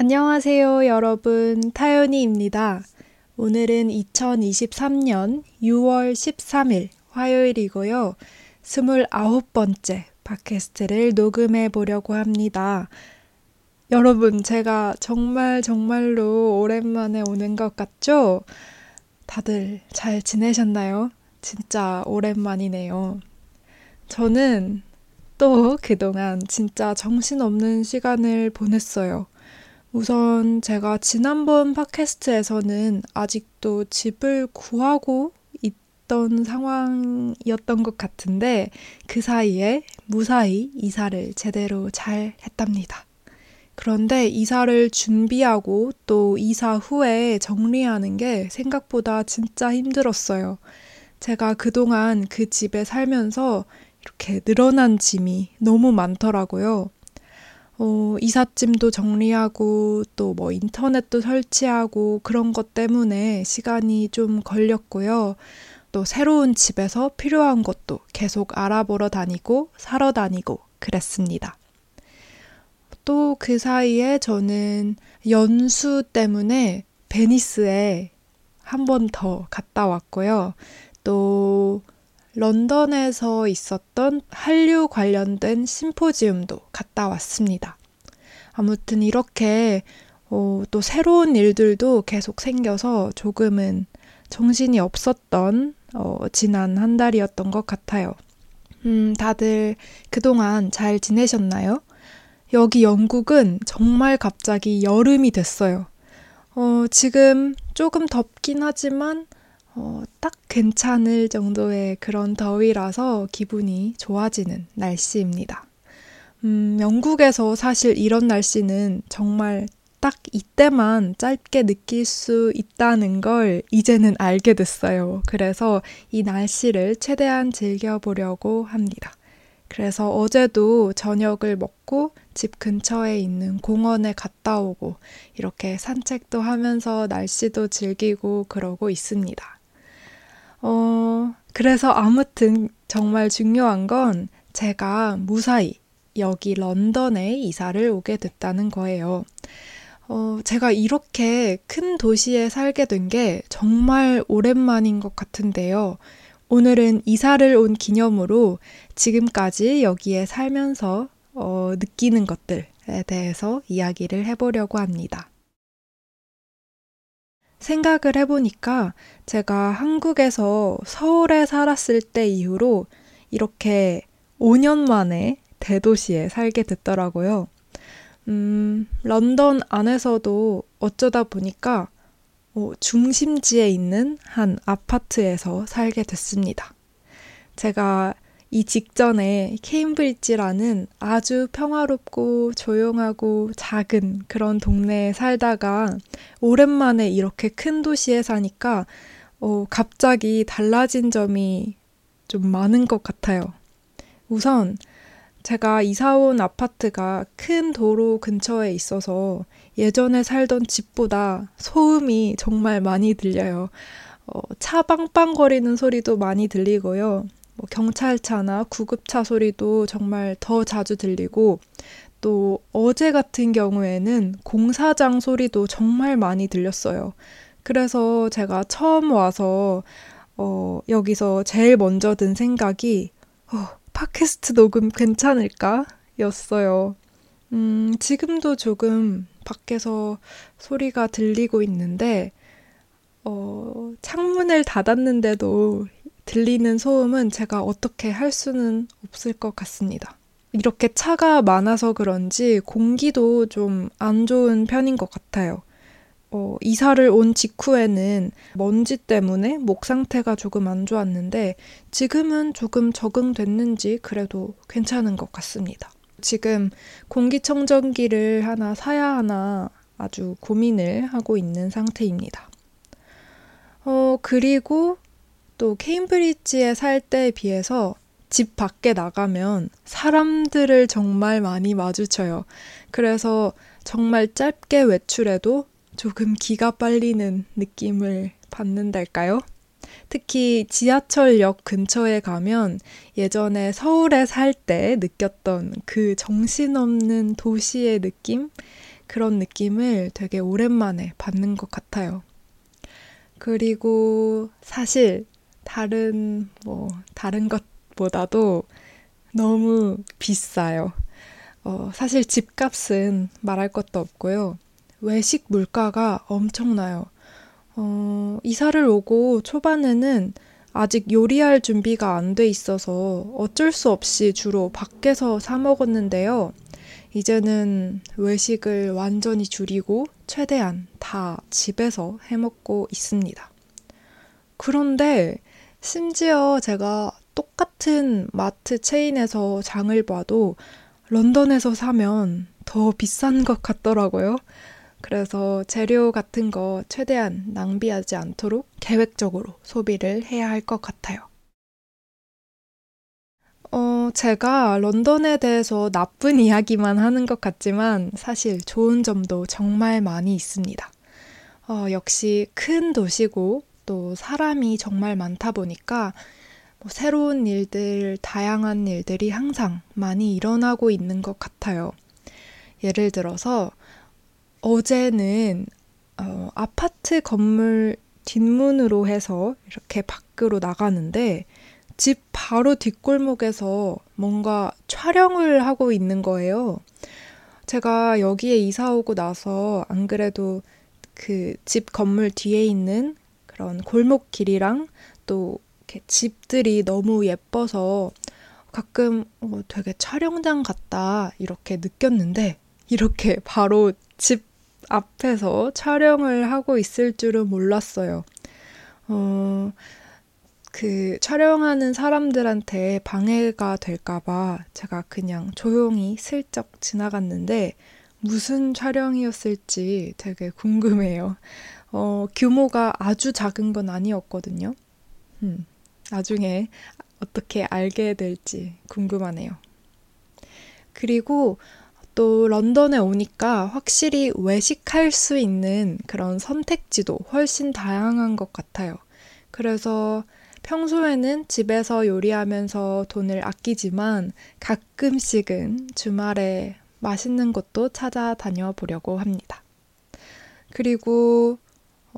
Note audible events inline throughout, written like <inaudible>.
안녕하세요, 여러분. 타연이입니다. 오늘은 2023년 6월 13일 화요일이고요. 29번째 팟캐스트를 녹음해 보려고 합니다. 여러분, 제가 정말 정말로 오랜만에 오는 것 같죠? 다들 잘 지내셨나요? 진짜 오랜만이네요. 저는 또 그동안 진짜 정신없는 시간을 보냈어요. 우선 제가 지난번 팟캐스트에서는 아직도 집을 구하고 있던 상황이었던 것 같은데 그 사이에 무사히 이사를 제대로 잘 했답니다. 그런데 이사를 준비하고 또 이사 후에 정리하는 게 생각보다 진짜 힘들었어요. 제가 그동안 그 집에 살면서 이렇게 늘어난 짐이 너무 많더라고요. 어, 이삿짐도 정리하고 또 뭐 인터넷도 설치하고 그런 것 때문에 시간이 좀 걸렸고요. 또 새로운 집에서 필요한 것도 계속 알아보러 다니고 사러 다니고 그랬습니다. 또 그 사이에 저는 연수 때문에 베니스에 한 번 더 갔다 왔고요. 또 런던에서 있었던 한류 관련된 심포지움도 갔다 왔습니다. 아무튼 이렇게 어, 또 새로운 일들도 계속 생겨서 조금은 정신이 없었던 어, 지난 한 달이었던 것 같아요. 음, 다들 그동안 잘 지내셨나요? 여기 영국은 정말 갑자기 여름이 됐어요. 어, 지금 조금 덥긴 하지만 어, 딱 괜찮을 정도의 그런 더위라서 기분이 좋아지는 날씨입니다. 음, 영국에서 사실 이런 날씨는 정말 딱 이때만 짧게 느낄 수 있다는 걸 이제는 알게 됐어요. 그래서 이 날씨를 최대한 즐겨보려고 합니다. 그래서 어제도 저녁을 먹고 집 근처에 있는 공원에 갔다 오고 이렇게 산책도 하면서 날씨도 즐기고 그러고 있습니다. 어, 그래서 아무튼 정말 중요한 건 제가 무사히 여기 런던에 이사를 오게 됐다는 거예요. 어, 제가 이렇게 큰 도시에 살게 된 게 정말 오랜만인 것 같은데요. 오늘은 이사를 온 기념으로 지금까지 여기에 살면서 어, 느끼는 것들에 대해서 이야기를 해보려고 합니다. 생각을 해보니까 제가 한국에서 서울에 살았을 때 이후로 이렇게 5년 만에 대도시에 살게 됐더라고요. 음, 런던 안에서도 어쩌다 보니까 어, 중심지에 있는 한 아파트에서 살게 됐습니다. 제가 이 직전에 케임브리지라는 아주 평화롭고 조용하고 작은 그런 동네에 살다가 오랜만에 이렇게 큰 도시에 사니까 어, 갑자기 달라진 점이 좀 많은 것 같아요. 우선 제가 이사온 아파트가 큰 도로 근처에 있어서 예전에 살던 집보다 소음이 정말 많이 들려요. 어, 차 빵빵거리는 소리도 많이 들리고요. 뭐 경찰차나 구급차 소리도 정말 더 자주 들리고 또 어제 같은 경우에는 공사장 소리도 정말 많이 들렸어요. 그래서 제가 처음 와서 어, 여기서 제일 먼저 든 생각이 어, 팟캐스트 녹음 괜찮을까? 였어요. 음, 지금도 조금 밖에서 소리가 들리고 있는데, 어, 창문을 닫았는데도 들리는 소음은 제가 어떻게 할 수는 없을 것 같습니다. 이렇게 차가 많아서 그런지 공기도 좀 안 좋은 편인 것 같아요. 어, 이사를 온 직후에는 먼지 때문에 목 상태가 조금 안 좋았는데 지금은 조금 적응됐는지 그래도 괜찮은 것 같습니다. 지금 공기청정기를 하나 사야 하나 아주 고민을 하고 있는 상태입니다. 어, 그리고 또 케임브리지에 살 때에 비해서 집 밖에 나가면 사람들을 정말 많이 마주쳐요. 그래서 정말 짧게 외출해도 조금 기가 빨리는 느낌을 받는달까요? 특히 지하철역 근처에 가면 예전에 서울에 살 때 느꼈던 그 정신없는 도시의 느낌? 그런 느낌을 되게 오랜만에 받는 것 같아요. 그리고 사실 다른, 뭐, 다른 것보다도 너무 비싸요. 어, 사실 집값은 말할 것도 없고요. 외식 물가가 엄청나요. 어, 이사를 오고 초반에는 아직 요리할 준비가 안 돼 있어서 어쩔 수 없이 주로 밖에서 사 먹었는데요. 이제는 외식을 완전히 줄이고 최대한 다 집에서 해 먹고 있습니다. 그런데 심지어 제가 똑같은 마트 체인에서 장을 봐도 런던에서 사면 더 비싼 것 같더라고요. 그래서 재료 같은 거 최대한 낭비하지 않도록 계획적으로 소비를 해야 할 것 같아요. 어, 제가 런던에 대해서 나쁜 <laughs> 이야기만 하는 것 같지만 사실 좋은 점도 정말 많이 있습니다. 어, 역시 큰 도시고 또 사람이 정말 많다 보니까 뭐 새로운 일들, 다양한 일들이 항상 많이 일어나고 있는 것 같아요. 예를 들어서 어제는 어, 아파트 건물 뒷문으로 해서 이렇게 밖으로 나가는데 집 바로 뒷골목에서 뭔가 촬영을 하고 있는 거예요. 제가 여기에 이사 오고 나서 안 그래도 그 집 건물 뒤에 있는 그런 골목 길이랑 또 이렇게 집들이 너무 예뻐서 가끔 어, 되게 촬영장 같다 이렇게 느꼈는데 이렇게 <laughs> 바로 집 앞에서 촬영을 하고 있을 줄은 몰랐어요. 어, 그 촬영하는 사람들한테 방해가 될까봐 제가 그냥 조용히 슬쩍 지나갔는데 무슨 촬영이었을지 되게 궁금해요. 어, 규모가 아주 작은 건 아니었거든요. 음, 나중에 어떻게 알게 될지 궁금하네요. 그리고 또 런던에 오니까 확실히 외식할 수 있는 그런 선택지도 훨씬 다양한 것 같아요. 그래서 평소에는 집에서 요리하면서 돈을 아끼지만 가끔씩은 주말에 맛있는 곳도 찾아다녀 보려고 합니다. 그리고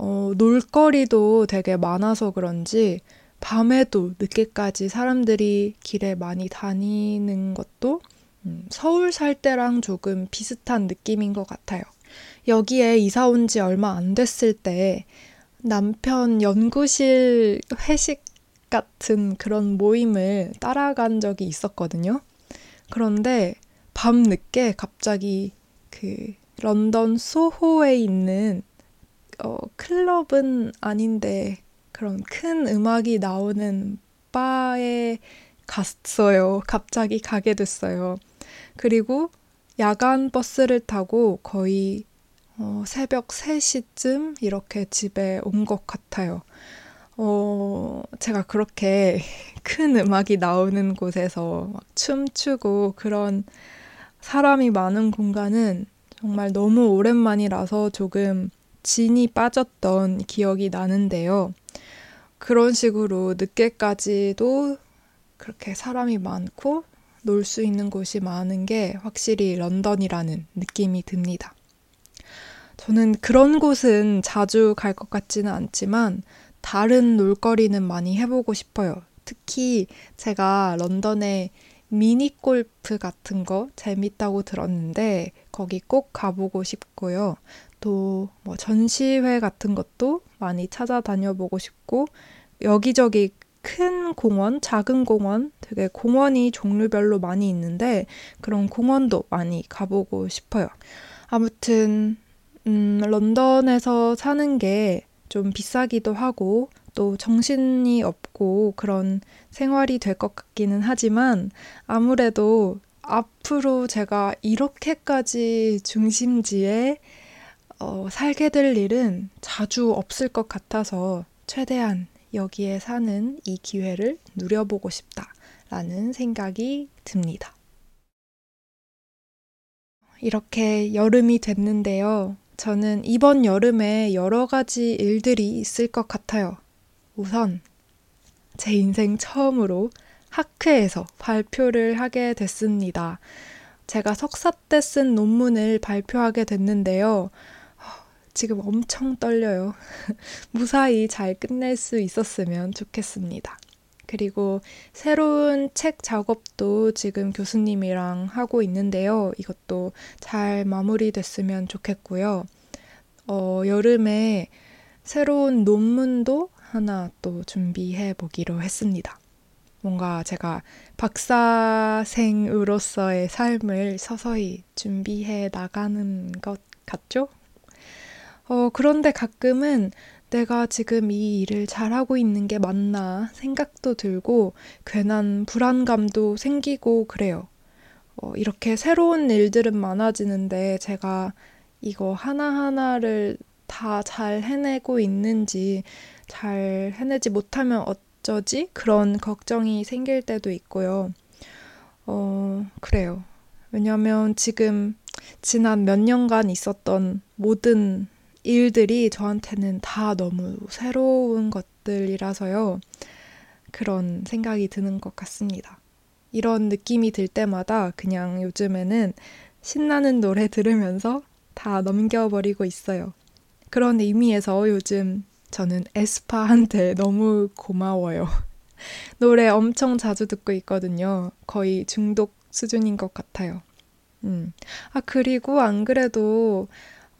어, 놀거리도 되게 많아서 그런지 밤에도 늦게까지 사람들이 길에 많이 다니는 것도 음, 서울 살 때랑 조금 비슷한 느낌인 것 같아요. 여기에 이사 온 지 얼마 안 됐을 때 남편 연구실 회식 같은 그런 모임을 따라간 적이 있었거든요. 그런데 밤 늦게 갑자기 그 런던 소호에 있는 어, 클럽은 아닌데 그런 큰 음악이 나오는 바에 갔어요. 갑자기 가게 됐어요. 그리고 야간 버스를 타고 거의 어, 새벽 3시쯤 이렇게 집에 온 것 같아요. 어, 제가 그렇게 <laughs> 큰 음악이 나오는 곳에서 막 춤추고 그런 사람이 많은 공간은 정말 너무 오랜만이라서 조금 진이 빠졌던 기억이 나는데요. 그런 식으로 늦게까지도 그렇게 사람이 많고 놀 수 있는 곳이 많은 게 확실히 런던이라는 느낌이 듭니다. 저는 그런 곳은 자주 갈 것 같지는 않지만 다른 놀거리는 많이 해보고 싶어요. 특히 제가 런던에 미니 골프 같은 거 재밌다고 들었는데 거기 꼭 가보고 싶고요. 또 뭐 전시회 같은 것도 많이 찾아다녀 보고 싶고 여기저기 큰 공원, 작은 공원, 되게 공원이 종류별로 많이 있는데 그런 공원도 많이 가보고 싶어요. 아무튼 음, 런던에서 사는 게 좀 비싸기도 하고 또 정신이 없고 그런 생활이 될 것 같기는 하지만 아무래도 앞으로 제가 이렇게까지 중심지에 어, 살게 될 일은 자주 없을 것 같아서 최대한 여기에 사는 이 기회를 누려보고 싶다라는 생각이 듭니다. 이렇게 여름이 됐는데요. 저는 이번 여름에 여러 가지 일들이 있을 것 같아요. 우선 제 인생 처음으로 학회에서 발표를 하게 됐습니다. 제가 석사 때 쓴 논문을 발표하게 됐는데요. 지금 엄청 떨려요. <laughs> 무사히 잘 끝낼 수 있었으면 좋겠습니다. 그리고 새로운 책 작업도 지금 교수님이랑 하고 있는데요. 이것도 잘 마무리됐으면 좋겠고요. 어, 여름에 새로운 논문도 하나 또 준비해 보기로 했습니다. 뭔가 제가 박사생으로서의 삶을 서서히 준비해 나가는 것 같죠? 어, 그런데 가끔은 내가 지금 이 일을 잘하고 있는 게 맞나 생각도 들고 괜한 불안감도 생기고 그래요. 어, 이렇게 새로운 일들은 많아지는데 제가 이거 하나하나를 다 잘 해내고 있는지 잘 해내지 못하면 어쩌지? 그런 걱정이 생길 때도 있고요. 어, 그래요. 왜냐면 지금 지난 몇 년간 있었던 모든 일들이 저한테는 다 너무 새로운 것들이라서요. 그런 생각이 드는 것 같습니다. 이런 느낌이 들 때마다 그냥 요즘에는 신나는 노래 들으면서 다 넘겨버리고 있어요. 그런 의미에서 요즘 저는 에스파한테 <laughs> 너무 고마워요. 노래 엄청 자주 듣고 있거든요. 거의 중독 수준인 것 같아요. 음. 아, 그리고 안 그래도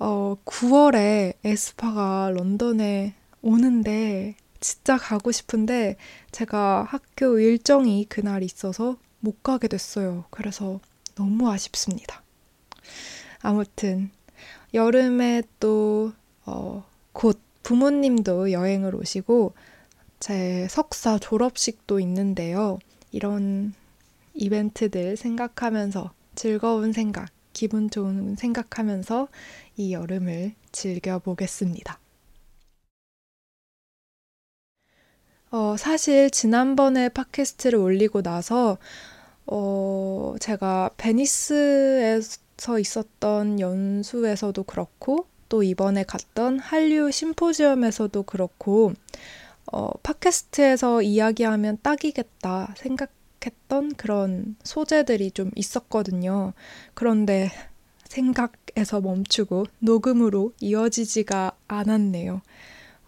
어, 9월에 에스파가 런던에 오는데 진짜 가고 싶은데 제가 학교 일정이 그날 있어서 못 가게 됐어요. 그래서 너무 아쉽습니다. 아무튼 여름에 또 어, 곧 부모님도 여행을 오시고 제 석사 졸업식도 있는데요. 이런 이벤트들 생각하면서 즐거운 생각, 기분 좋은 생각하면서 이 여름을 즐겨보겠습니다. 어, 사실 지난번에 팟캐스트를 올리고 나서 어, 제가 베니스에서 있었던 연수에서도 그렇고 또 이번에 갔던 한류 심포지엄에서도 그렇고 어, 팟캐스트에서 이야기하면 딱이겠다 생각 했던 그런 소재들이 좀 있었거든요. 그런데 생각에서 멈추고 녹음으로 이어지지가 않았네요.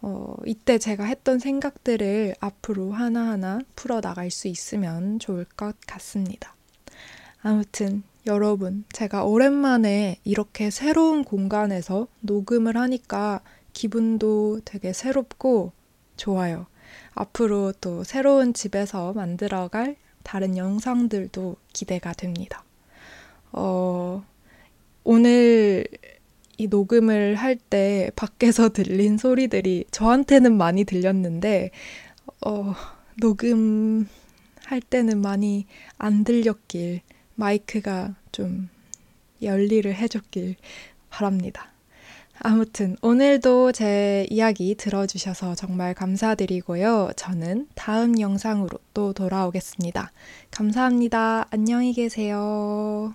어, 이때 제가 했던 생각들을 앞으로 하나하나 풀어나갈 수 있으면 좋을 것 같습니다. 아무튼 여러분, 제가 오랜만에 이렇게 새로운 공간에서 녹음을 하니까 기분도 되게 새롭고 좋아요. 앞으로 또 새로운 집에서 만들어갈 다른 영상들도 기대가 됩니다. 어, 오늘 이 녹음을 할 때 밖에서 <laughs> 들린 소리들이 저한테는 많이 들렸는데, 어, 녹음할 때는 많이 안 들렸길, 마이크가 좀 열일을 해줬길 바랍니다. 아무튼 오늘도 제 이야기 들어주셔서 정말 감사드리고요. 저는 다음 영상으로 또 돌아오겠습니다. 감사합니다. 안녕히 계세요.